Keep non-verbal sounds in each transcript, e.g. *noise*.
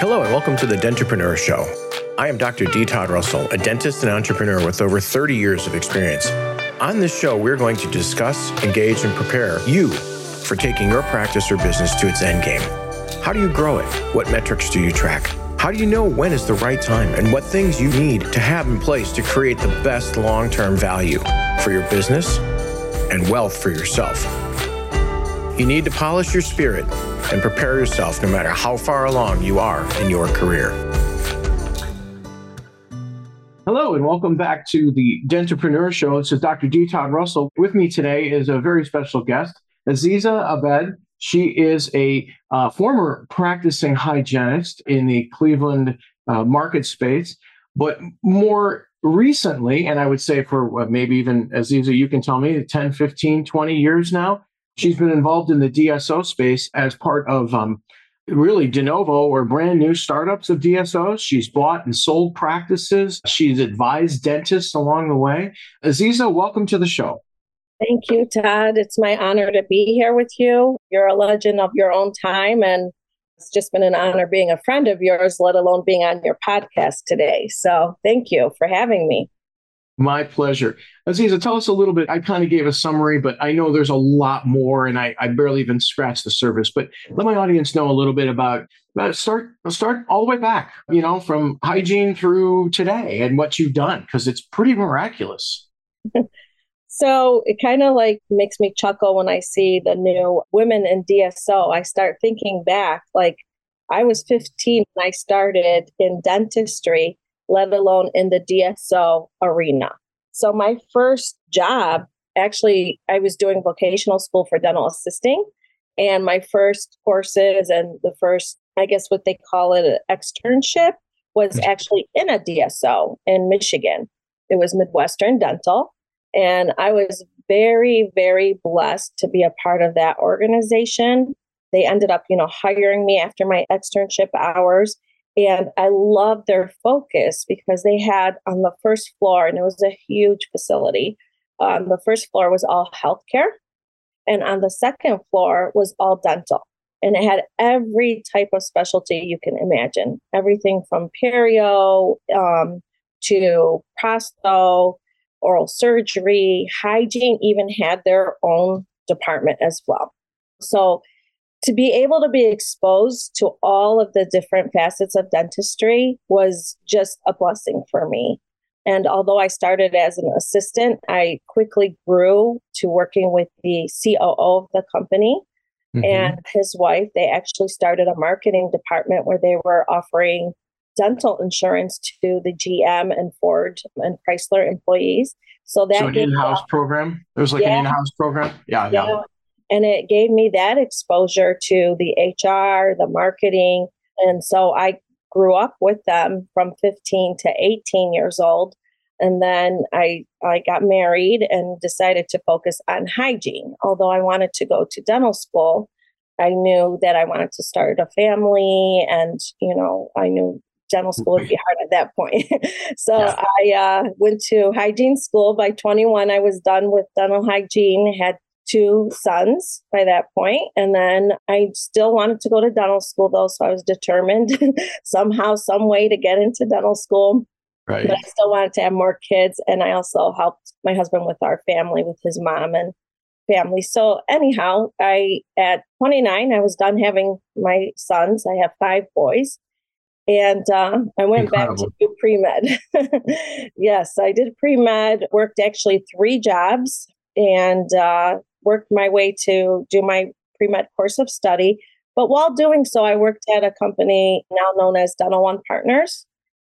Hello, and welcome to the Dentrepreneur Show. I am Dr. D. Todd Russell, a dentist and entrepreneur with over 30 years of experience. On this show, we're going to discuss, engage, and prepare you for taking your practice or business to its end game. How do you grow it? What metrics do you track? How do you know when is the right time and what things you need to have in place to create the best long term value for your business and wealth for yourself? You need to polish your spirit and prepare yourself no matter how far along you are in your career. Hello, and welcome back to the Dentrepreneur Show. This is Dr. D. Todd Russell. With me today is a very special guest, Aziza Abed. She is a uh, former practicing hygienist in the Cleveland uh, market space, but more recently, and I would say for uh, maybe even Aziza, you can tell me 10, 15, 20 years now, she's been involved in the DSO space as part of um, really de novo or brand new startups of DSOs. She's bought and sold practices. She's advised dentists along the way. Aziza, welcome to the show. Thank you, Todd. It's my honor to be here with you. You're a legend of your own time, and it's just been an honor being a friend of yours, let alone being on your podcast today. So thank you for having me. My pleasure. Aziza, tell us a little bit. I kind of gave a summary, but I know there's a lot more, and I, I barely even scratched the surface. But let my audience know a little bit about, about start start all the way back, you know, from hygiene through today and what you've done, because it's pretty miraculous. *laughs* So it kind of like makes me chuckle when I see the new women in DSO. I start thinking back, like I was 15 when I started in dentistry, let alone in the DSO arena. So my first job, actually, I was doing vocational school for dental assisting. And my first courses and the first, I guess what they call it, an externship was mm-hmm. actually in a DSO in Michigan. It was Midwestern Dental. And I was very, very blessed to be a part of that organization. They ended up, you know, hiring me after my externship hours. And I loved their focus because they had on the first floor, and it was a huge facility. On the first floor was all healthcare, and on the second floor was all dental. And it had every type of specialty you can imagine everything from perio um, to prostho oral surgery, hygiene even had their own department as well. So to be able to be exposed to all of the different facets of dentistry was just a blessing for me. And although I started as an assistant, I quickly grew to working with the COO of the company mm-hmm. and his wife. They actually started a marketing department where they were offering dental insurance to the GM and Ford and Chrysler employees. So that so an in-house program. It was like yeah, an in-house program. Yeah, yeah, yeah. And it gave me that exposure to the HR, the marketing, and so I grew up with them from 15 to 18 years old. And then I I got married and decided to focus on hygiene. Although I wanted to go to dental school, I knew that I wanted to start a family and you know, I knew dental school would be hard at that point. *laughs* so yeah. I uh, went to hygiene school. By 21, I was done with dental hygiene, had two sons by that point, And then I still wanted to go to dental school though. So I was determined *laughs* somehow, some way to get into dental school. Right. But I still wanted to have more kids. And I also helped my husband with our family, with his mom and family. So anyhow, I at 29, I was done having my sons. I have five boys. And uh, I went Incredible. back to do pre med. *laughs* yes, I did pre med, worked actually three jobs, and uh, worked my way to do my pre med course of study. But while doing so, I worked at a company now known as Dental One Partners.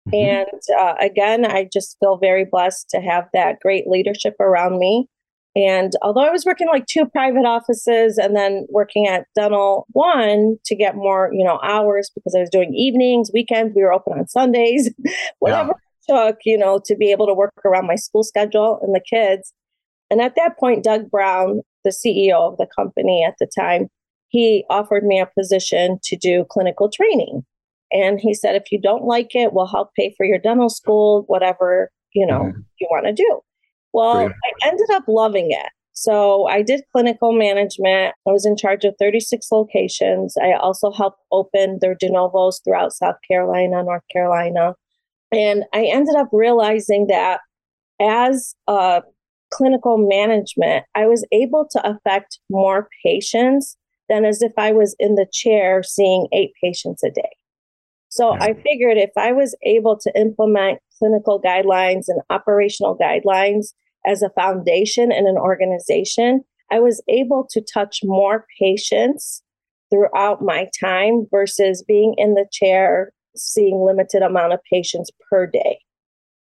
Mm-hmm. And uh, again, I just feel very blessed to have that great leadership around me. And although I was working like two private offices and then working at Dental One to get more, you know, hours because I was doing evenings, weekends, we were open on Sundays, *laughs* whatever yeah. it took, you know, to be able to work around my school schedule and the kids. And at that point, Doug Brown, the CEO of the company at the time, he offered me a position to do clinical training. And he said, if you don't like it, we'll help pay for your dental school, whatever, you know, mm-hmm. you want to do. Well, I ended up loving it. So I did clinical management. I was in charge of 36 locations. I also helped open their de novos throughout South Carolina, North Carolina. And I ended up realizing that as a clinical management, I was able to affect more patients than as if I was in the chair seeing eight patients a day. So. I figured if I was able to implement clinical guidelines and operational guidelines as a foundation in an organization, I was able to touch more patients throughout my time versus being in the chair seeing limited amount of patients per day.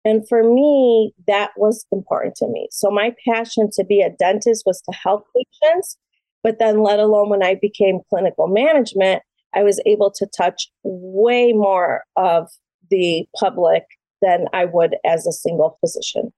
And for me, that was important to me. So my passion to be a dentist was to help patients, but then let alone when I became clinical management, I was able to touch way more of the public than I would as a single physician.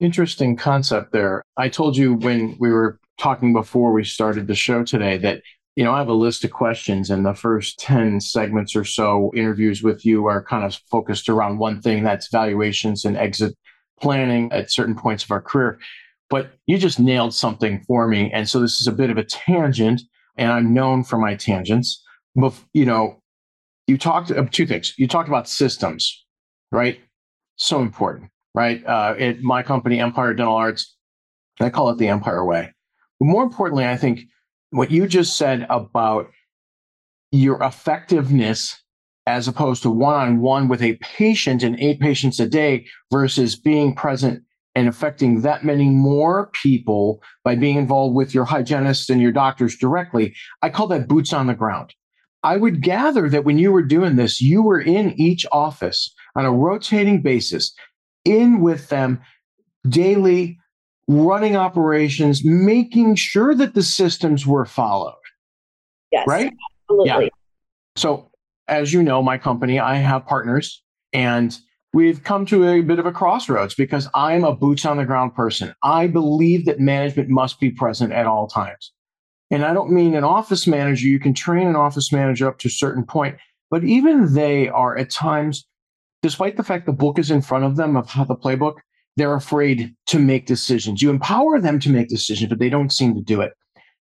Interesting concept there. I told you when we were talking before we started the show today that you know, I have a list of questions, and the first 10 segments or so interviews with you are kind of focused around one thing that's valuations and exit planning at certain points of our career. But you just nailed something for me. And so this is a bit of a tangent, and I'm known for my tangents. But, you know, you talked of two things. You talked about systems, right? So important, right? Uh, at my company, Empire Dental Arts, I call it the Empire Way. But more importantly, I think what you just said about your effectiveness as opposed to one on one with a patient and eight patients a day versus being present and affecting that many more people by being involved with your hygienists and your doctors directly. I call that boots on the ground. I would gather that when you were doing this, you were in each office on a rotating basis, in with them daily, running operations, making sure that the systems were followed. Yes. Right? Absolutely. Yeah. So, as you know, my company, I have partners and we've come to a bit of a crossroads because I'm a boots on the ground person. I believe that management must be present at all times. And I don't mean an office manager. You can train an office manager up to a certain point, but even they are at times, despite the fact the book is in front of them of how the playbook, they're afraid to make decisions. You empower them to make decisions, but they don't seem to do it.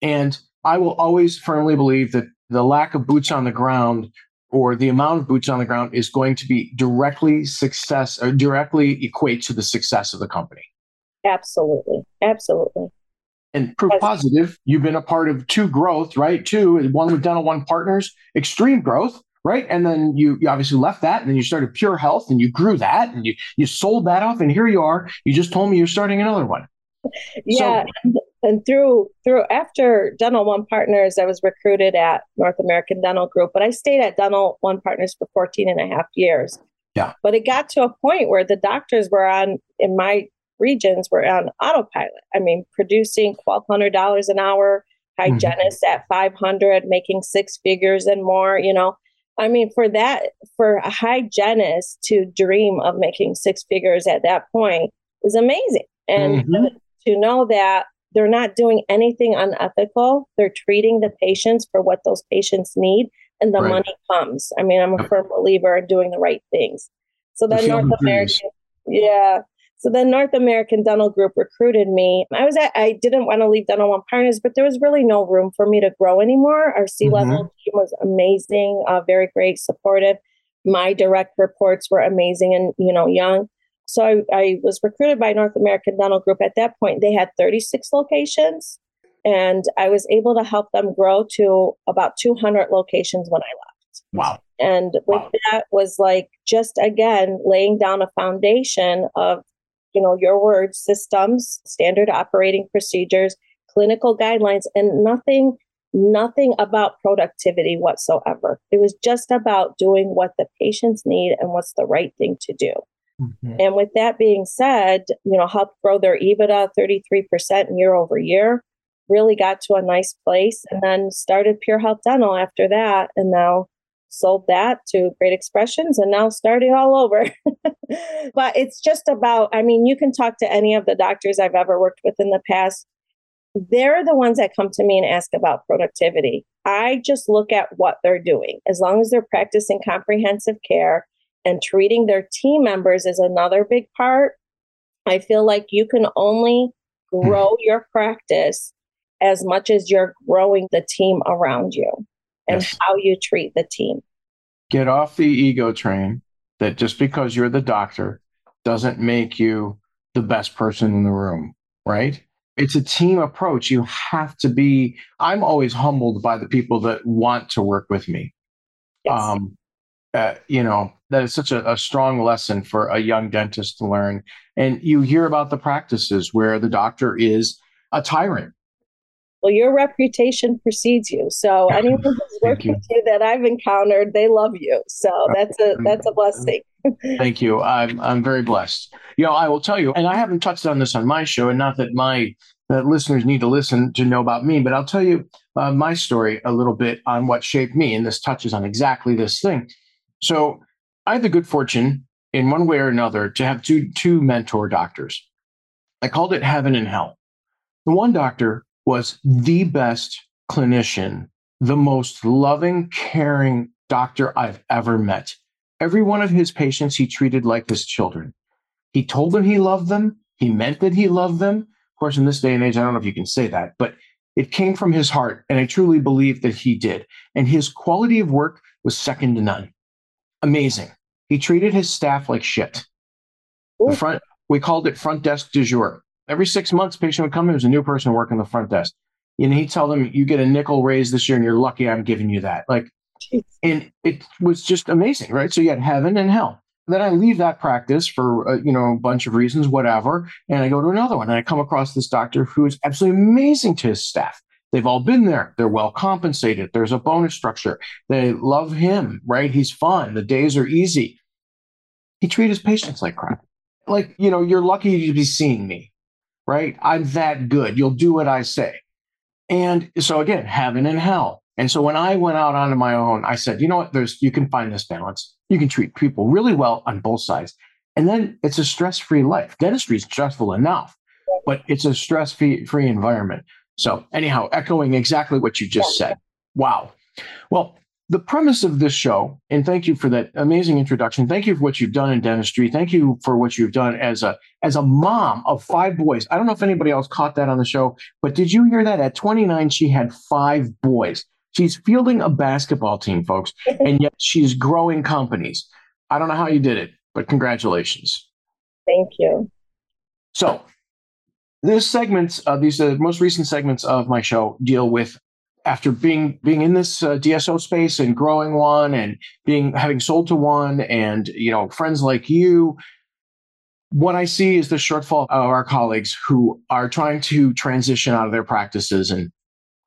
And I will always firmly believe that the lack of boots on the ground or the amount of boots on the ground is going to be directly success or directly equate to the success of the company. Absolutely. Absolutely. And proof positive, you've been a part of two growth, right? Two, one with Dental One Partners, extreme growth, right? And then you, you obviously left that and then you started Pure Health and you grew that and you, you sold that off. And here you are. You just told me you're starting another one. Yeah. So, and through through after Dental One Partners, I was recruited at North American Dental Group, but I stayed at Dental One Partners for 14 and a half years. Yeah. But it got to a point where the doctors were on in my regions were on autopilot. I mean, producing $1,200 an hour, mm-hmm. hygienists mm-hmm. at 500, making six figures and more, you know, I mean, for that, for a hygienist to dream of making six figures at that point is amazing. And mm-hmm. to know that they're not doing anything unethical, they're treating the patients for what those patients need, and the right. money comes. I mean, I'm a firm believer in doing the right things. So then North American, yeah, so then North American Dental Group recruited me. I was at, I didn't want to leave Dental One Partners, but there was really no room for me to grow anymore. Our C level mm-hmm. team was amazing, uh, very great, supportive. My direct reports were amazing and you know young. So I, I was recruited by North American Dental Group. At that point, they had 36 locations, and I was able to help them grow to about 200 locations when I left. Wow. And with wow. that was like just again laying down a foundation of you know, your words, systems, standard operating procedures, clinical guidelines, and nothing, nothing about productivity whatsoever. It was just about doing what the patients need and what's the right thing to do. Mm-hmm. And with that being said, you know, helped grow their EBITDA 33% year over year, really got to a nice place, and then started Pure Health Dental after that. And now sold that to Great Expressions and now starting all over. *laughs* but it's just about, I mean, you can talk to any of the doctors I've ever worked with in the past. They're the ones that come to me and ask about productivity. I just look at what they're doing. As long as they're practicing comprehensive care and treating their team members is another big part. I feel like you can only hmm. grow your practice as much as you're growing the team around you and yes. how you treat the team. Get off the ego train that just because you're the doctor doesn't make you the best person in the room, right? It's a team approach. You have to be, I'm always humbled by the people that want to work with me. Yes. Um, uh, you know, that is such a, a strong lesson for a young dentist to learn. And you hear about the practices where the doctor is a tyrant well, your reputation precedes you. So anyone who's worked with you that I've encountered, they love you. So that's a that's a blessing. *laughs* Thank you. I'm I'm very blessed. You know, I will tell you, and I haven't touched on this on my show, and not that my that listeners need to listen to know about me, but I'll tell you uh, my story a little bit on what shaped me, and this touches on exactly this thing. So I had the good fortune, in one way or another, to have two two mentor doctors. I called it heaven and hell. The one doctor was the best clinician, the most loving, caring doctor I've ever met. Every one of his patients he treated like his children. He told them he loved them. He meant that he loved them. Of course, in this day and age, I don't know if you can say that, but it came from his heart. And I truly believe that he did. And his quality of work was second to none. Amazing. He treated his staff like shit. The front, we called it front desk du jour. Every six months, patient would come in, there's a new person working the front desk. And he'd tell them, You get a nickel raise this year, and you're lucky I'm giving you that. Like, and it was just amazing, right? So you had heaven and hell. Then I leave that practice for uh, you know a bunch of reasons, whatever, and I go to another one, and I come across this doctor who is absolutely amazing to his staff. They've all been there. They're well compensated. There's a bonus structure. They love him, right? He's fun. The days are easy. He treats his patients like crap. Like, you know, you're lucky to be seeing me right? I'm that good. You'll do what I say. And so again, heaven and hell. And so when I went out onto my own, I said, you know what? There's you can find this balance. You can treat people really well on both sides. And then it's a stress-free life. Dentistry is stressful enough, but it's a stress-free free environment. So anyhow, echoing exactly what you just said. Wow. Well, the premise of this show, and thank you for that amazing introduction. Thank you for what you've done in dentistry. Thank you for what you've done as a as a mom of five boys. I don't know if anybody else caught that on the show, but did you hear that? At 29, she had five boys. She's fielding a basketball team, folks, *laughs* and yet she's growing companies. I don't know how you did it, but congratulations. Thank you. So, this segments, uh, these uh, most recent segments of my show deal with after being being in this uh, DSO space and growing one and being having sold to one and you know friends like you what I see is the shortfall of our colleagues who are trying to transition out of their practices and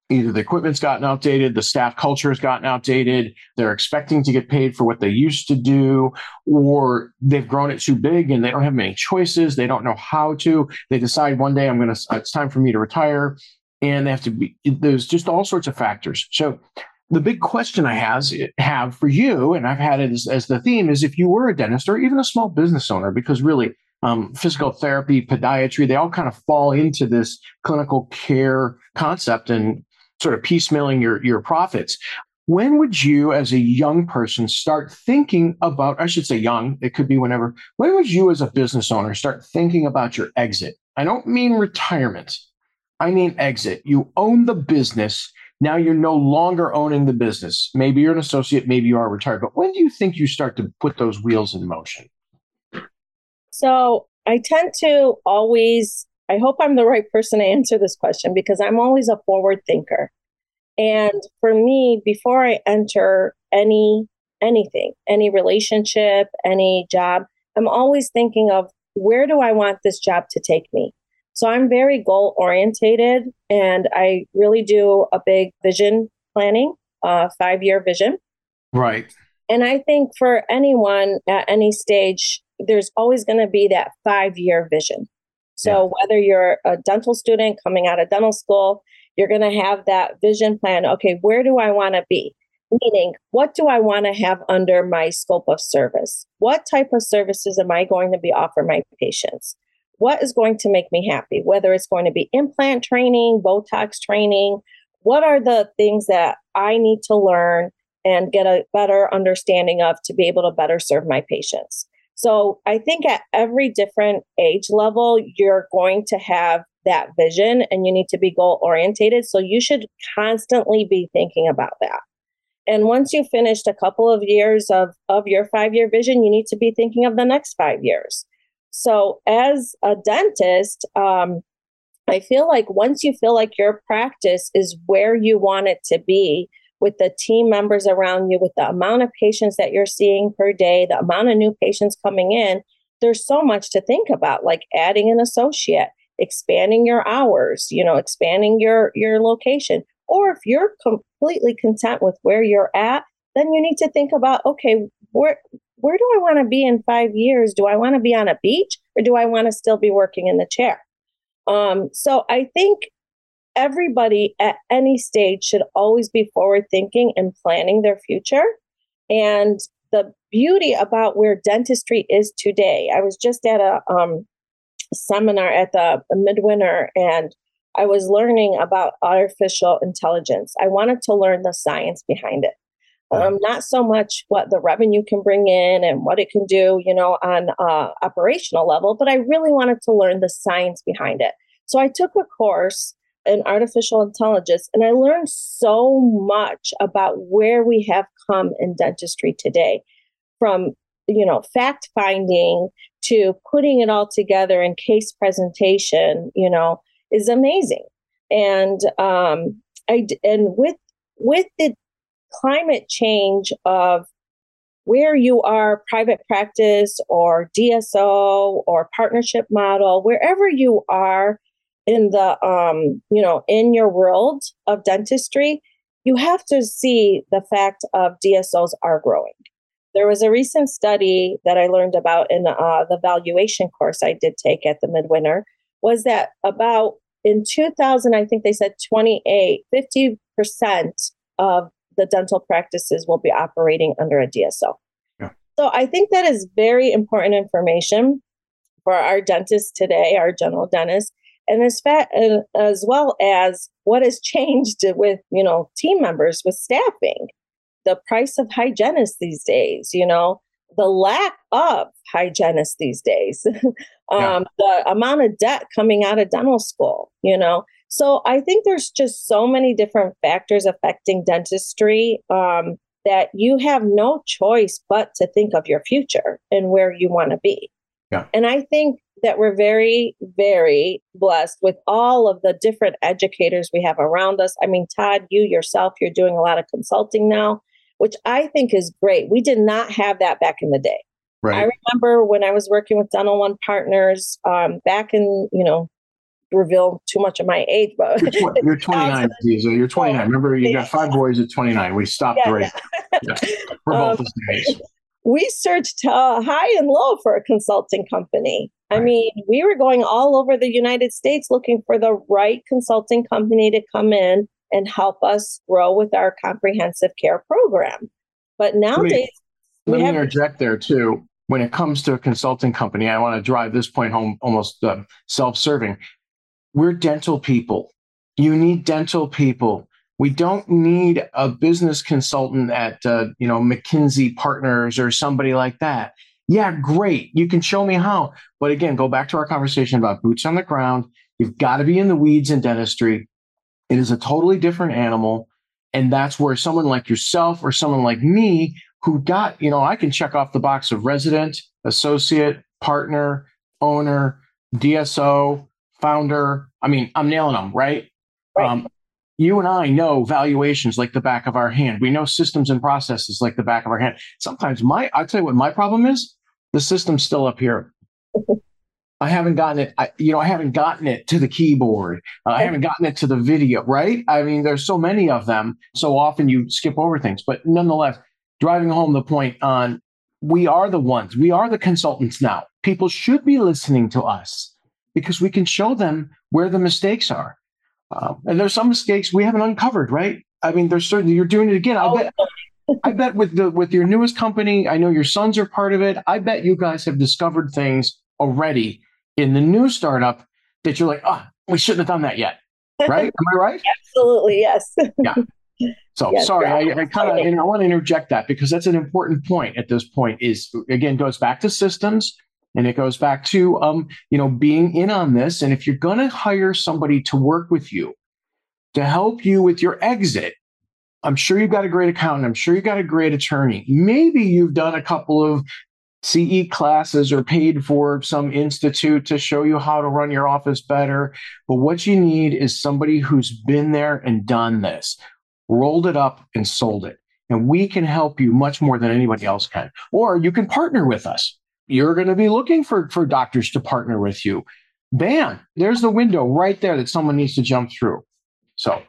either the equipment's gotten outdated, the staff culture has gotten outdated, they're expecting to get paid for what they used to do, or they've grown it too big and they don't have many choices, they don't know how to. They decide one day I'm going to it's time for me to retire and they have to be there's just all sorts of factors. So the big question i has, have for you and i've had it as, as, the theme is if you were a dentist or even a small business owner because really um, physical therapy podiatry they all kind of fall into this clinical care concept and sort of piecemealing your, your profits. When would you as a young person start thinking about i should say young it could be whenever when would you as a business owner start thinking about your exit? I don't mean retirement I mean exit. You own the business. Now you're no longer owning the business. Maybe you're an associate, maybe you are retired. But when do you think you start to put those wheels in motion? So I tend to always, I hope I'm the right person to answer this question because I'm always a forward thinker. And for me, before I enter any anything, any relationship, any job, I'm always thinking of where do I want this job to take me? So I'm very goal orientated and I really do a big vision planning, uh, five year vision. Right. And I think for anyone at any stage, there's always going to be that five year vision. So yeah. whether you're a dental student coming out of dental school, you're going to have that vision plan. Okay, where do I want to be? Meaning, what do I want to have under my scope of service? What type of services am I going to be offering my patients? What is going to make me happy, whether it's going to be implant training, Botox training. What are the things that I need to learn and get a better understanding of to be able to better serve my patients? So I think at every different age level, you're going to have that vision and you need to be goal orientated. So you should constantly be thinking about that. And once you've finished a couple of years of, of your five year vision, you need to be thinking of the next five years. So, as a dentist, um, I feel like once you feel like your practice is where you want it to be, with the team members around you, with the amount of patients that you're seeing per day, the amount of new patients coming in, there's so much to think about, like adding an associate, expanding your hours, you know, expanding your your location. Or if you're completely content with where you're at, then you need to think about, okay, where where do I want to be in five years? Do I want to be on a beach or do I want to still be working in the chair? Um, so I think everybody at any stage should always be forward thinking and planning their future. And the beauty about where dentistry is today, I was just at a um, seminar at the midwinter and I was learning about artificial intelligence. I wanted to learn the science behind it um, not so much what the revenue can bring in and what it can do, you know, on uh, operational level, but I really wanted to learn the science behind it. So I took a course in artificial intelligence and I learned so much about where we have come in dentistry today from, you know, fact finding to putting it all together in case presentation, you know, is amazing. And um, I and with with the climate change of where you are private practice or DSO or partnership model, wherever you are in the um, you know in your world of dentistry, you have to see the fact of DSOs are growing. There was a recent study that I learned about in uh, the valuation course I did take at the midwinter was that about in 2000, I think they said 28, 50% of the dental practices will be operating under a DSO. Yeah. So I think that is very important information for our dentists today, our general dentists, and as, fa- as well as what has changed with you know team members with staffing, the price of hygienists these days, you know, the lack of hygienists these days, *laughs* um, yeah. the amount of debt coming out of dental school, you know. So I think there's just so many different factors affecting dentistry um, that you have no choice but to think of your future and where you want to be. Yeah. And I think that we're very, very blessed with all of the different educators we have around us. I mean, Todd, you yourself, you're doing a lot of consulting now, which I think is great. We did not have that back in the day. Right. I remember when I was working with Dental One Partners um, back in, you know, reveal too much of my age, but you're, you're *laughs* 29, Ziza. You're 29. Remember, you got five boys at 29. We stopped yeah, right. Yeah. For both um. We searched uh, high and low for a consulting company. Right. I mean, we were going all over the United States looking for the right consulting company to come in and help us grow with our comprehensive care program. But nowadays, let me, let me have- interject there too when it comes to a consulting company, I want to drive this point home almost uh, self serving we're dental people. You need dental people. We don't need a business consultant at uh, you know McKinsey Partners or somebody like that. Yeah, great. You can show me how. But again, go back to our conversation about boots on the ground. You've got to be in the weeds in dentistry. It is a totally different animal. And that's where someone like yourself or someone like me who got, you know, I can check off the box of resident, associate, partner, owner, DSO, founder. I mean, I'm nailing them, right? right. Um, you and I know valuations like the back of our hand. We know systems and processes like the back of our hand. Sometimes my, I'll tell you what my problem is. The system's still up here. *laughs* I haven't gotten it. I, you know, I haven't gotten it to the keyboard. Uh, I haven't gotten it to the video. Right? I mean, there's so many of them. So often you skip over things. But nonetheless, driving home the point on, we are the ones. We are the consultants now. People should be listening to us because we can show them where the mistakes are. Uh, and there's some mistakes we haven't uncovered, right? I mean, there's certainly you're doing it again. I bet. I bet with the with your newest company, I know your sons are part of it. I bet you guys have discovered things already in the new startup that you're like, oh, we shouldn't have done that yet, *laughs* right? Am I right? Absolutely, yes. yeah. So yes, sorry, I, I kind of I want to interject that because that's an important point at this point. Is again goes back to systems And it goes back to, um, you know, being in on this. And if you're going to hire somebody to work with you to help you with your exit, I'm sure you've got a great accountant. I'm sure you've got a great attorney. Maybe you've done a couple of CE classes or paid for some institute to show you how to run your office better. But what you need is somebody who's been there and done this, rolled it up and sold it. And we can help you much more than anybody else can. Or you can partner with us. You're going to be looking for, for doctors to partner with you. Bam, there's the window right there that someone needs to jump through. So,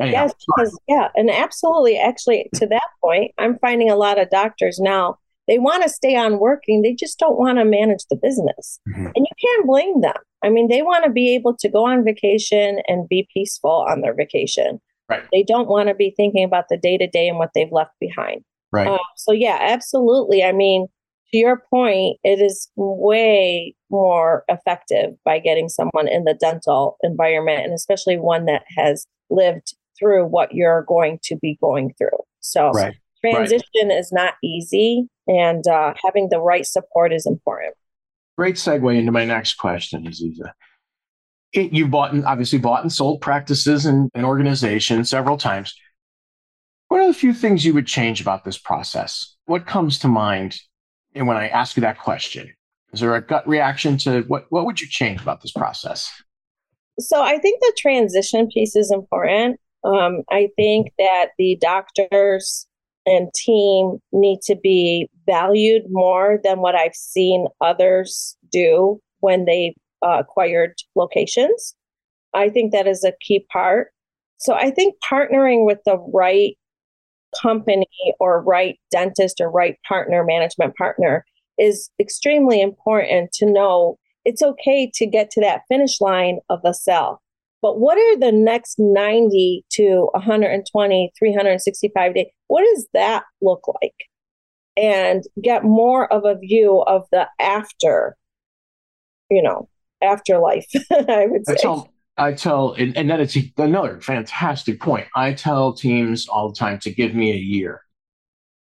anyhow, yes, because, yeah, and absolutely. Actually, to that point, I'm finding a lot of doctors now. They want to stay on working. They just don't want to manage the business. Mm-hmm. And you can't blame them. I mean, they want to be able to go on vacation and be peaceful on their vacation. Right. They don't want to be thinking about the day to day and what they've left behind. Right. Uh, so yeah, absolutely. I mean, to your point, it is way more effective by getting someone in the dental environment and especially one that has lived through what you're going to be going through. So right. transition right. is not easy and uh, having the right support is important. Great segue into my next question, Aziza. It, you've bought and obviously bought and sold practices and, and organizations several times. What are the few things you would change about this process? What comes to mind and when I ask you that question? Is there a gut reaction to what, what would you change about this process? So I think the transition piece is important. Um, I think that the doctors and team need to be valued more than what I've seen others do when they uh, acquired locations. I think that is a key part. So I think partnering with the right company or right dentist or right partner, management partner, is extremely important to know it's okay to get to that finish line of the sell. But what are the next 90 to 120, 365 days? What does that look like? And get more of a view of the after, you know, afterlife, *laughs* I would say. I tell, and, and that is another fantastic point. I tell teams all the time to give me a year.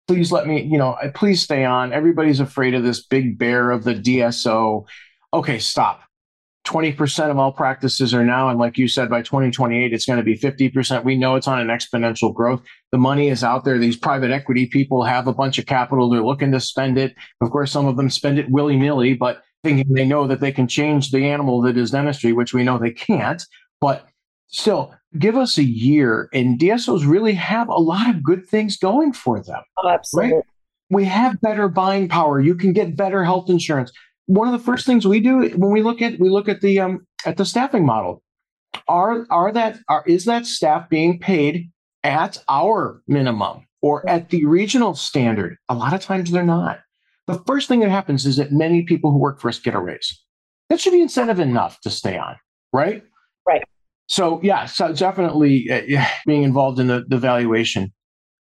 Please let me, you know, please stay on. Everybody's afraid of this big bear of the DSO. Okay, stop. 20% of all practices are now. And like you said, by 2028, it's going to be 50%. We know it's on an exponential growth. The money is out there. These private equity people have a bunch of capital. They're looking to spend it. Of course, some of them spend it willy nilly, but thinking they know that they can change the animal that is dentistry, which we know they can't. But still, give us a year, and DSOs really have a lot of good things going for them. Oh, absolutely. Right? We have better buying power. You can get better health insurance. One of the first things we do when we look at we look at the um, at the staffing model. Are are that are is that staff being paid at our minimum or at the regional standard? A lot of times they're not the first thing that happens is that many people who work for us get a raise. That should be incentive enough to stay on, right? Right. So yeah, so definitely uh, being involved in the, the valuation.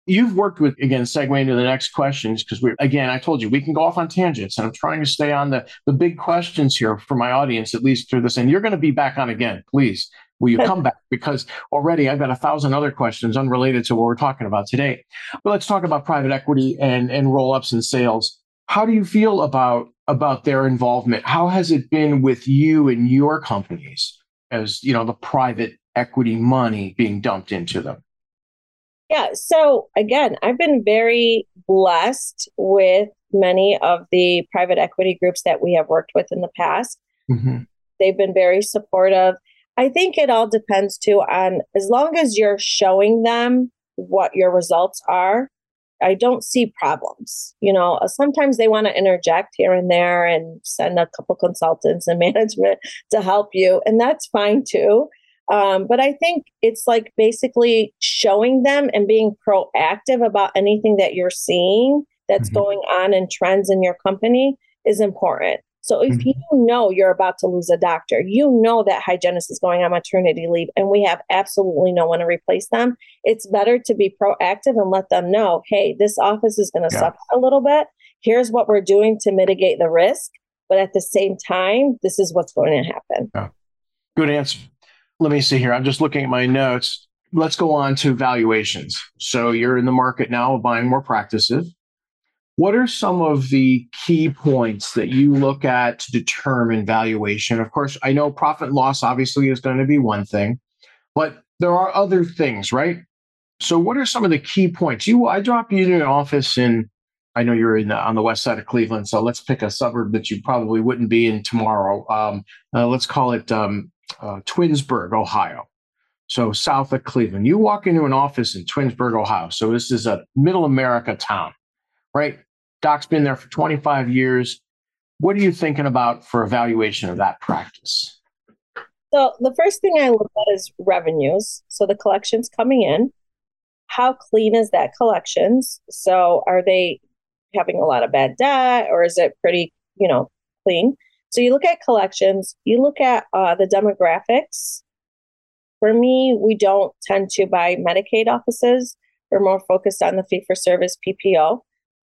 You've worked with again, segue into the next questions because we again, I told you we can go off on tangents, and I'm trying to stay on the the big questions here for my audience at least through this. And you're going to be back on again, please. Will you *laughs* come back? Because already I've got a thousand other questions unrelated to what we're talking about today. But let's talk about private equity and and roll ups and sales. How do you feel about about their involvement? How has it been with you and your companies as you know the private equity money being dumped into them? Yeah, so again, I've been very blessed with many of the private equity groups that we have worked with in the past. Mm-hmm. They've been very supportive. I think it all depends too on as long as you're showing them what your results are, I don't see problems. You know, uh, sometimes they want to interject here and there and send a couple consultants and *laughs* management to help you, and that's fine too. Um, but I think it's like basically showing them and being proactive about anything that you're seeing that's mm-hmm. going on and trends in your company is important. So if mm-hmm. you know you're about to lose a doctor, you know that hygienist is going on maternity leave and we have absolutely no one to replace them, it's better to be proactive and let them know, hey, this office is going to yeah. suffer a little bit. Here's what we're doing to mitigate the risk. But at the same time, this is what's going to happen. Yeah. Good answer. Let me see here. I'm just looking at my notes. Let's go on to valuations. So you're in the market now of buying more practices what are some of the key points that you look at to determine valuation? Of course, I know profit loss obviously is going to be one thing, but there are other things, right? So, what are some of the key points? You, I drop you in an office in, I know you're in the, on the west side of Cleveland, so let's pick a suburb that you probably wouldn't be in tomorrow. Um, uh, let's call it um, uh, Twinsburg, Ohio. So, south of Cleveland. You walk into an office in Twinsburg, Ohio. So, this is a middle America town, right? Doc's been there for 25 years. What are you thinking about for evaluation of that practice? So, the first thing I look at is revenues. So, the collections coming in how clean is that collections? So are they having a lot of bad debt or is it pretty, you know, clean? So you look at collections, you look at uh, the demographics. For me, we don't tend to buy Medicaid offices. We're more focused on the fee for service PPO.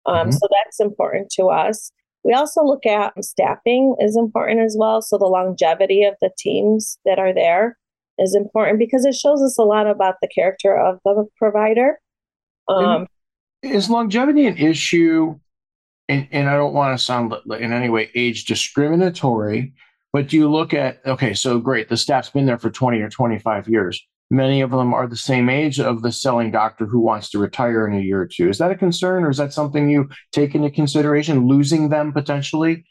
Um, mm-hmm. So that's important to us. We also look at staffing is important as well. So the longevity of the teams that are there is important because it shows us a lot about the character of the provider. Um, is longevity an issue? And, and I don't want to sound in any way age discriminatory, but you look at, okay, so great, the staff's been there for 20 or 25 years. Many of them are the same age of the selling doctor who wants to retire in a year or two. Is that a concern or is that something you take into consideration, losing them potentially?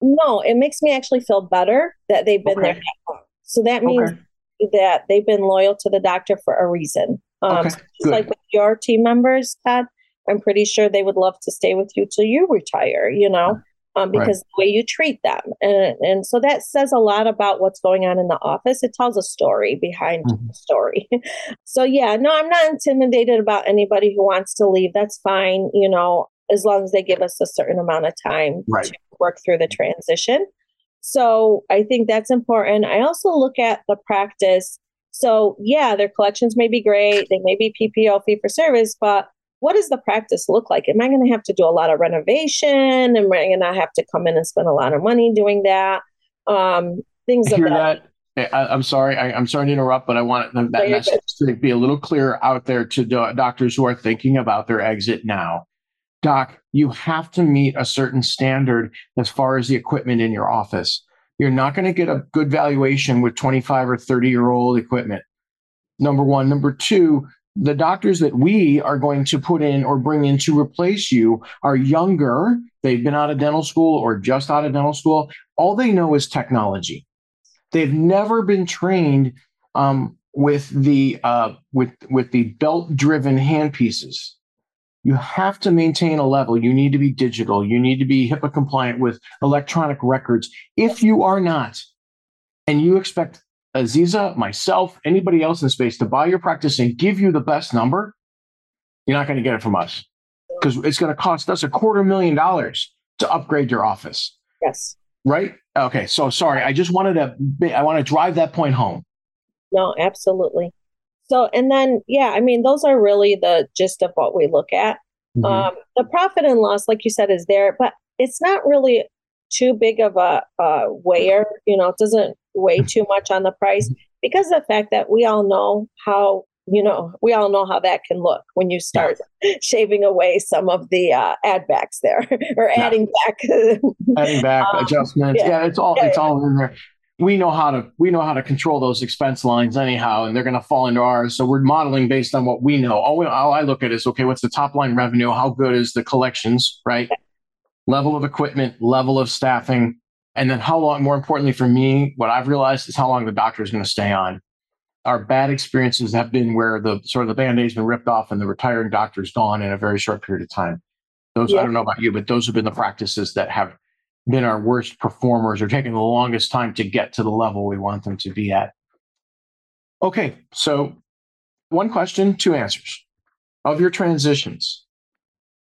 No, it makes me actually feel better that they've been okay. there. So that means okay that they've been loyal to the doctor for a reason. Um, okay, just like with your team members, Todd, I'm pretty sure they would love to stay with you till you retire, you know, um, because right. the way you treat them. And, and so that says a lot about what's going on in the office. It tells a story behind mm-hmm. the story. *laughs* so, yeah, no, I'm not intimidated about anybody who wants to leave. That's fine, you know, as long as they give us a certain amount of time right. to work through the transition. So I think that's important. I also look at the practice. So, yeah, their collections may be great, they may be PPO fee for service, but what does the practice look like? Am I going to have to do a lot of renovation? Am I going to have to come in and spend a lot of money doing that? Um, things I of that. that. I, am sorry. I, am sorry to interrupt, but I want that no, message good. to be a little clearer out there to do- doctors who are thinking about their exit now. Doc, you have to meet a certain standard as far as the equipment in your office. You're not going to get a good valuation with 25 or 30 year old equipment. Number one. Number two, the doctors that we are going to put in or bring in to replace you are younger. They've been out of dental school or just out of dental school. All they know is technology. They've never been trained um, with the uh, with with the belt driven handpieces you have to maintain a level. You need to be digital. You need to be HIPAA compliant with electronic records. If you are not, and you expect Aziza, myself, anybody else in space to buy your practice and give you the best number, you're not going to get it from us because it's going to cost us a quarter million dollars to upgrade your office. Yes. Right? Okay. So sorry. I just wanted to, I want to drive that point home. No, absolutely. So, and then, yeah, I mean, those are really the gist of what we look at. Mm-hmm. Um, the profit and loss, like you said, is there, but it's not really too big of a, a weigher. You know, it doesn't mm-hmm. too much on the price because of the fact that we all know how you know we all know how that can look when you start yeah. *laughs* shaving away some of the uh, add backs there *laughs* or yeah. adding back *laughs* adding back um, adjustments yeah. yeah. it's all it's all in there we know how to we know how to control those expense lines anyhow, and they're going to fall into ours. So we're modeling based on what we know. All, we, all I look at is okay, what's the top line revenue? How good is the collections? Right, level of equipment, level of staffing, and then how long. More importantly for me, what I've realized is how long the doctor is going to stay on. Our bad experiences have been where the sort of the band-aid's been ripped off and the retiring doctor's gone in a very short period of time. Those yeah. I don't know about you, but those have been the practices that have been our worst performers or taking the longest time to get to the level we want them to be at. Okay, so one question, two answers. Of your transitions,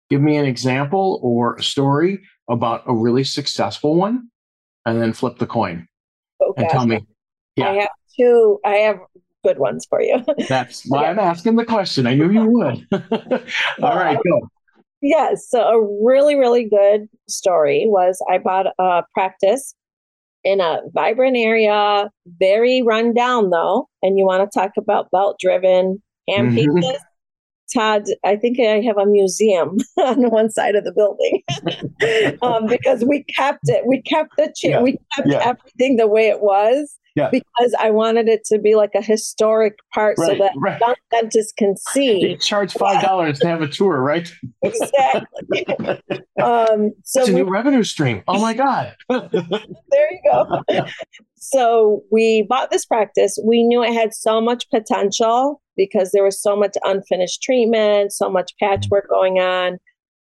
give me an example or a story about a really successful one, and then flip the coin okay. and tell me. Yeah. I have two, I have good ones for you. *laughs* That's why yeah. I'm asking the question. I knew you *laughs* would. *laughs* All right, go. Yes. So a really, really good story was I bought a practice in a vibrant area, very run down though. And you want to talk about belt driven hand mm-hmm. pieces. Todd, I think I have a museum *laughs* on one side of the building *laughs* um, because we kept it. We kept the chair. Yeah. We kept yeah. everything the way it was. Yeah. Because I wanted it to be like a historic part right, so that right. dentists can see. You charge five dollars to have a tour, right? *laughs* Exactly. um, so it's a we, new revenue stream. Oh my god! *laughs* *laughs* there you go. So we bought this practice. We knew it had so much potential because there was so much unfinished treatment, so much patchwork going on.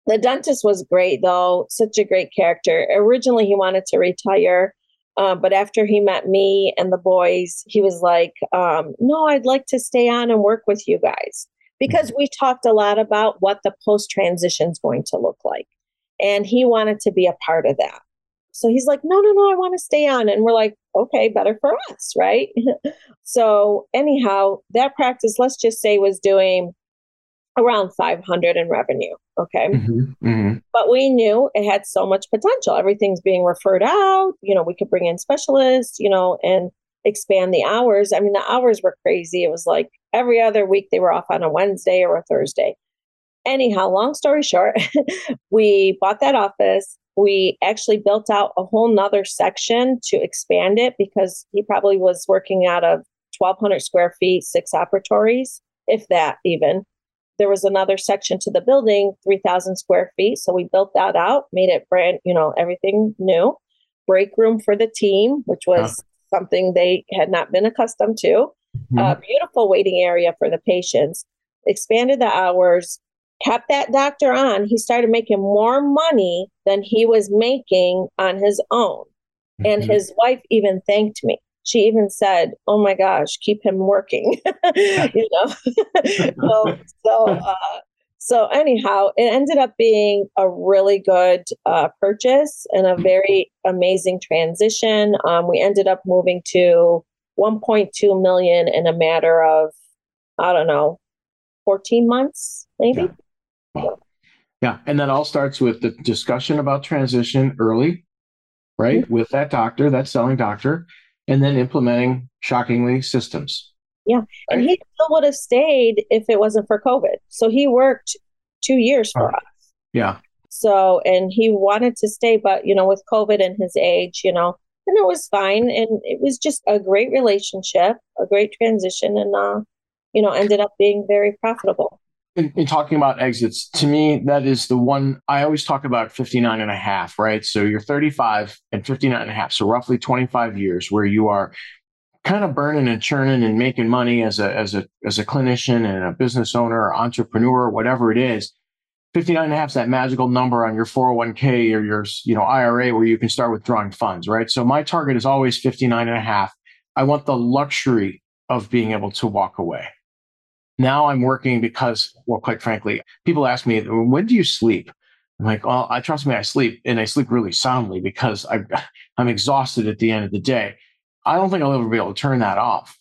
The dentist was great, though, such a great character. Originally, he wanted to retire uh, but after he met me and the boys, he was like, um, no, I'd like to stay on and work with you guys because we talked a lot about what the post transition is going to look like. And he wanted to be a part of that. So he's like, no, no, no, I want to stay on. And we're like, okay, better for us, right? *laughs* so, anyhow, that practice, let's just say, was doing around 500 in revenue. Okay. Mm-hmm, mm-hmm. But we knew it had so much potential. Everything's being referred out. You know, we could bring in specialists, you know, and expand the hours. I mean, the hours were crazy. It was like every other week they were off on a Wednesday or a Thursday. Anyhow, long story short, *laughs* we bought that office. We actually built out a whole nother section to expand it because he probably was working out of 1,200 square feet, six operatories, if that even there was another section to the building, 3,000 square feet. So we built that out, made it brand, you know, everything new. Break room for the team, which was something they had not been accustomed to. Mm-hmm. A beautiful waiting area for the patients. Expanded the hours, kept that doctor on. He started making more money than he was making on his own. Mm-hmm. And his wife even thanked me she even said, "Oh my gosh, keep him working," *laughs* you know. *laughs* so so uh, so anyhow, it ended up being a really good uh, purchase and a very amazing transition. Um, we ended up moving to 1.2 million in a matter of I don't know, 14 months maybe. Yeah. yeah, and that all starts with the discussion about transition early, right? Mm-hmm. With that doctor, that selling doctor, and then implementing shockingly systems. Yeah. Right? And he still would have stayed if it wasn't for COVID. So he worked two years for us. Yeah. So, and he wanted to stay, but, you know, with COVID and his age, you know, and it was fine. And it was just a great relationship, a great transition, and, uh, you know, ended up being very profitable in, in, talking about exits, to me, that is the one I always talk about 59 and a half, right? So you're 35 and 59 and a half, so roughly 25 years where you are kind of burning and churning and making money as a as a as a clinician and a business owner or entrepreneur, whatever it is. 59 and a half is that magical number on your 401k or your you know IRA where you can start withdrawing funds, right? So my target is always 59 and a half. I want the luxury of being able to walk away. Now I'm working because, well, quite frankly, people ask me, when do you sleep? I'm like, well, I trust me, I sleep and I sleep really soundly because I, *laughs* I'm exhausted at the end of the day. I don't think I'll ever be able to turn that off.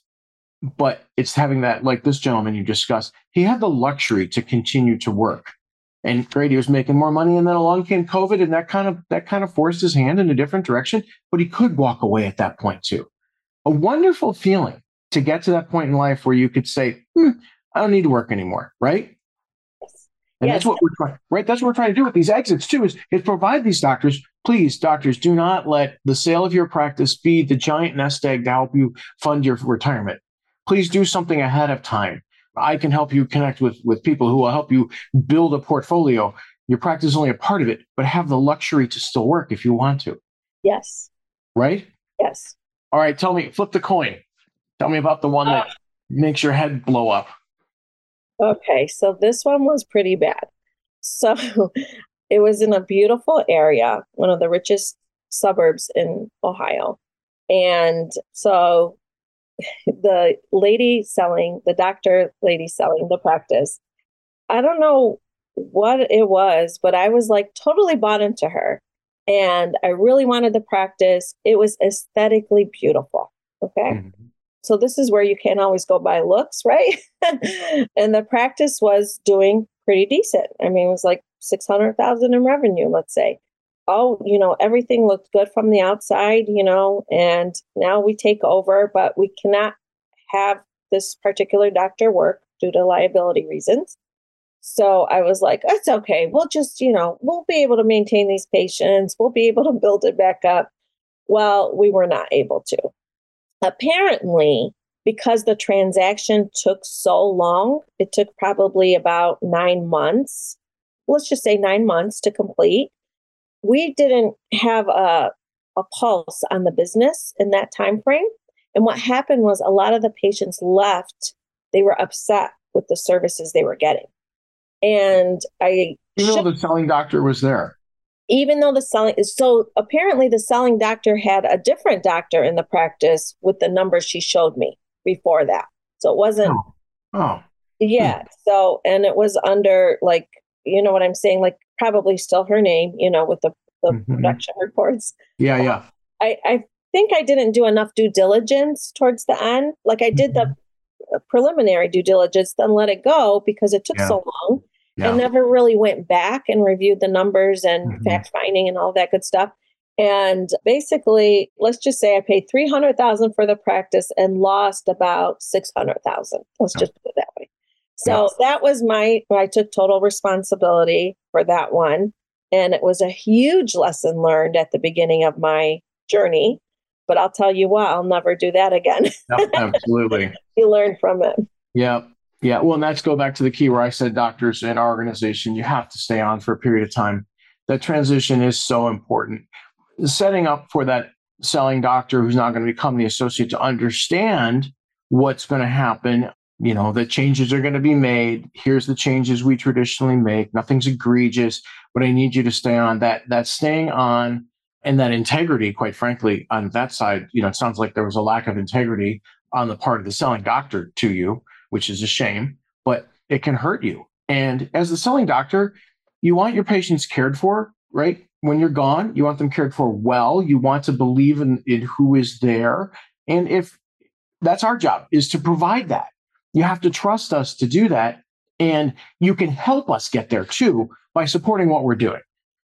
But it's having that, like this gentleman you discussed, he had the luxury to continue to work. And great, he was making more money, and then along came COVID, and that kind of that kind of forced his hand in a different direction. But he could walk away at that point too. A wonderful feeling to get to that point in life where you could say, hmm, I don't need to work anymore, right? Yes. And yes. that's what we're trying, right? That's what we're trying to do with these exits too, is, is provide these doctors. Please, doctors, do not let the sale of your practice be the giant nest egg to help you fund your retirement. Please do something ahead of time. I can help you connect with, with people who will help you build a portfolio. Your practice is only a part of it, but have the luxury to still work if you want to. Yes. Right? Yes. All right. Tell me, flip the coin. Tell me about the one that uh, makes your head blow up. Okay, so this one was pretty bad. So *laughs* it was in a beautiful area, one of the richest suburbs in Ohio. And so *laughs* the lady selling, the doctor lady selling the practice, I don't know what it was, but I was like totally bought into her. And I really wanted the practice. It was aesthetically beautiful. Okay. Mm-hmm. So this is where you can't always go by looks, right? *laughs* and the practice was doing pretty decent. I mean, it was like 600,000 in revenue, let's say. Oh, you know, everything looked good from the outside, you know, and now we take over, but we cannot have this particular doctor work due to liability reasons. So I was like, it's okay. We'll just, you know, we'll be able to maintain these patients. We'll be able to build it back up. Well, we were not able to. Apparently, because the transaction took so long, it took probably about nine months. Let's just say nine months to complete. We didn't have a, a pulse on the business in that time frame. And what happened was a lot of the patients left. They were upset with the services they were getting. And I even though the selling doctor was there. Even though the selling is so apparently the selling doctor had a different doctor in the practice with the numbers she showed me before that. So it wasn't Oh. oh. yeah. Hmm. So and it was under like you know what I'm saying, like probably still her name, you know, with the, the mm-hmm. production reports. Yeah, yeah. I, I think I didn't do enough due diligence towards the end. Like I did mm-hmm. the preliminary due diligence, then let it go because it took yeah. so long. Yeah. I never really went back and reviewed the numbers and mm-hmm. fact finding and all that good stuff. And basically, let's just say I paid 300,000 for the practice and lost about 600,000. Let's just put it that way. So that was my I took total responsibility for that one and it was a huge lesson learned at the beginning of my journey. But I'll tell you what, I'll never do that again. absolutely. *laughs* you learn from it. Yeah. Yeah. Well, and that's go back to the key where I said doctors in our organization, you have to stay on for a period of time. That transition is so important. Setting up for that selling doctor who's not going to become the associate to understand what's going to happen you know the changes are going to be made here's the changes we traditionally make nothing's egregious but i need you to stay on that that staying on and that integrity quite frankly on that side you know it sounds like there was a lack of integrity on the part of the selling doctor to you which is a shame but it can hurt you and as the selling doctor you want your patients cared for right when you're gone you want them cared for well you want to believe in, in who is there and if that's our job is to provide that you have to trust us to do that. And you can help us get there too by supporting what we're doing.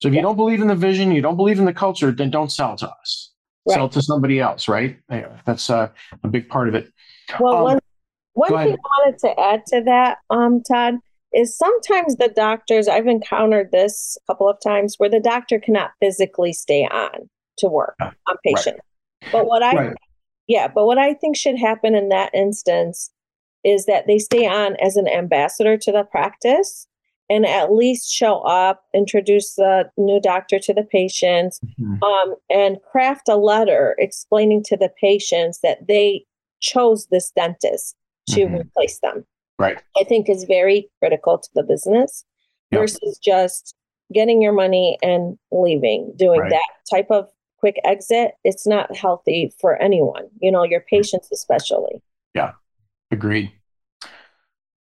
So if you don't believe in the vision, you don't believe in the culture, then don't sell to us. Right. Sell to somebody else, right? That's uh, a big part of it. Well, um, one, one thing I wanted to add to that, um, Todd, is sometimes the doctors, I've encountered this a couple of times where the doctor cannot physically stay on to work on patient. Right. But what I, right. yeah, but what I think should happen in that instance is that they stay on as an ambassador to the practice and at least show up, introduce the new doctor to the patients, mm-hmm. um, and craft a letter explaining to the patients that they chose this dentist to mm-hmm. replace them. Right. I think is very critical to the business yep. versus just getting your money and leaving, doing right. that type of quick exit. It's not healthy for anyone, you know, your patients especially. Yeah. Agreed.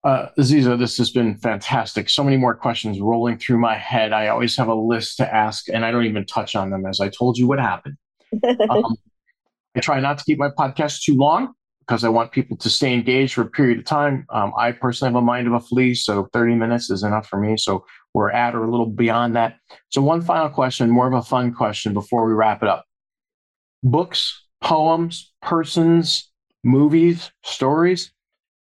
Uh, Aziza, this has been fantastic. So many more questions rolling through my head. I always have a list to ask, and I don't even touch on them as I told you what happened. *laughs* um, I try not to keep my podcast too long because I want people to stay engaged for a period of time. Um, I personally have a mind of a flea, so 30 minutes is enough for me. So we're at or a little beyond that. So, one final question, more of a fun question before we wrap it up books, poems, persons, movies, stories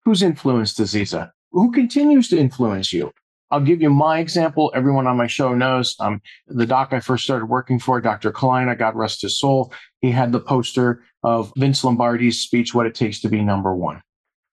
Who's influenced Aziza? Who continues to influence you? I'll give you my example. Everyone on my show knows um, the doc I first started working for, Dr. Kalina, God rest his soul. He had the poster of Vince Lombardi's speech, What It Takes to Be Number One.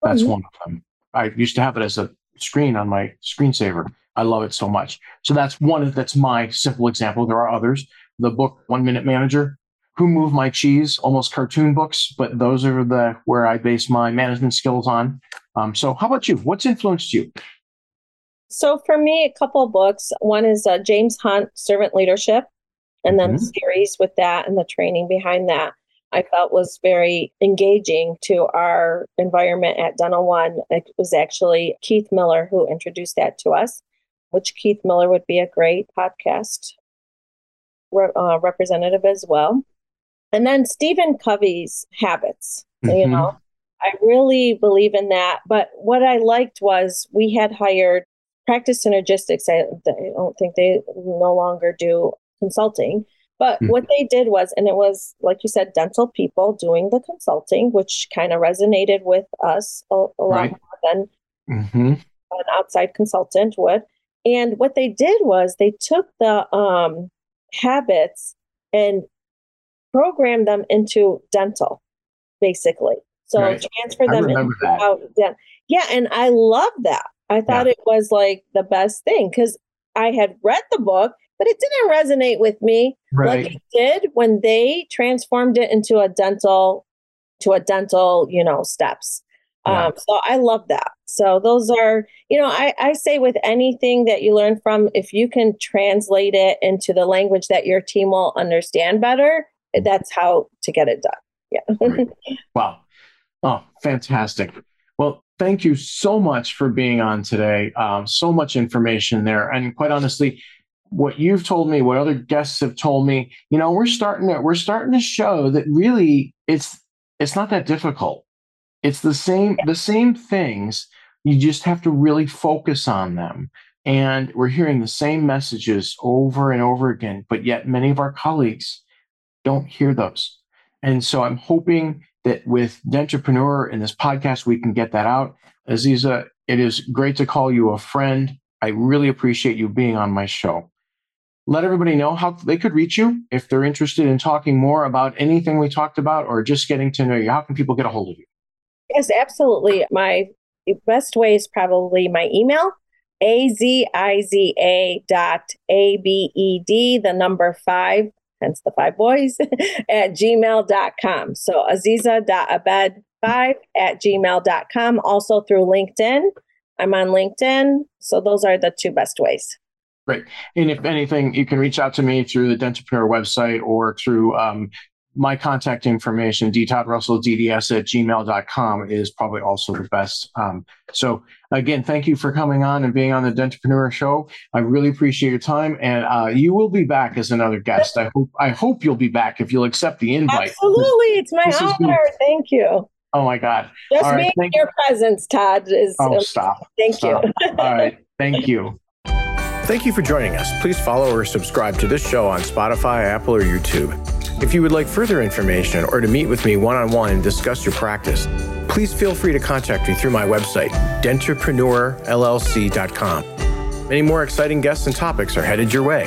That's one of them. I used to have it as a screen on my screensaver. I love it so much. So that's one, that's my simple example. There are others. The book, One Minute Manager, Who Moved My Cheese, almost cartoon books, but those are the where I base my management skills on. Um, so, how about you? What's influenced you? So, for me, a couple of books. One is uh, James Hunt, Servant Leadership, and then mm-hmm. the series with that and the training behind that. I felt was very engaging to our environment at Dental One. It was actually Keith Miller who introduced that to us, which Keith Miller would be a great podcast re- uh, representative as well. And then Stephen Covey's Habits. Mm-hmm. You know, I really believe in that. But what I liked was we had hired practice synergistics. I, I don't think they no longer do consulting. But mm-hmm. what they did was, and it was, like you said, dental people doing the consulting, which kind of resonated with us a, a lot right. more than. Mm-hmm. an outside consultant would. And what they did was they took the um, habits and programmed them into dental, basically. So right. transfer them into out, yeah, and I love that. I thought yeah. it was like the best thing because I had read the book, but it didn't resonate with me right. like it did when they transformed it into a dental to a dental, you know, steps. Yeah. Um, so I love that. So those are, you know, I, I say with anything that you learn from, if you can translate it into the language that your team will understand better, that's how to get it done. Yeah. *laughs* wow. Oh, fantastic. Well, thank you so much for being on today. Um, so much information there. And quite honestly, what you've told me, what other guests have told me, you know, we're starting to we're starting to show that really it's it's not that difficult. It's the same the same things. You just have to really focus on them. And we're hearing the same messages over and over again, but yet many of our colleagues don't hear those. And so I'm hoping that with Dentrepreneur and this podcast, we can get that out. Aziza, it is great to call you a friend. I really appreciate you being on my show let everybody know how they could reach you if they're interested in talking more about anything we talked about or just getting to know you. How can people get a hold of you? Yes, absolutely. My best way is probably my email, aziza dot abed, the number five, hence the five boys, *laughs* at gmail.com. So aziza.abed5 at gmail.com. Also through LinkedIn. I'm on LinkedIn. So those are the two best ways. Great. And if anything, you can reach out to me through the Dentrepreneur website or through um, my contact information, dtoddrussell.dds at gmail.com is probably also the best. Um, so again, thank you for coming on and being on the Dentrepreneur show. I really appreciate your time. And uh, you will be back as another guest. I hope, I hope you'll be back if you'll accept the invite. Absolutely. It's my honor. Thank you. Oh my God. Just All being right, your you. presence, Todd, is. Oh, stop. Thank stop. you. All right. *laughs* Thank you. Thank you for joining us. Please follow or subscribe to this show on Spotify, Apple, or YouTube. If you would like further information or to meet with me one on one and discuss your practice, please feel free to contact me through my website, dentrepreneurllc.com. Many more exciting guests and topics are headed your way.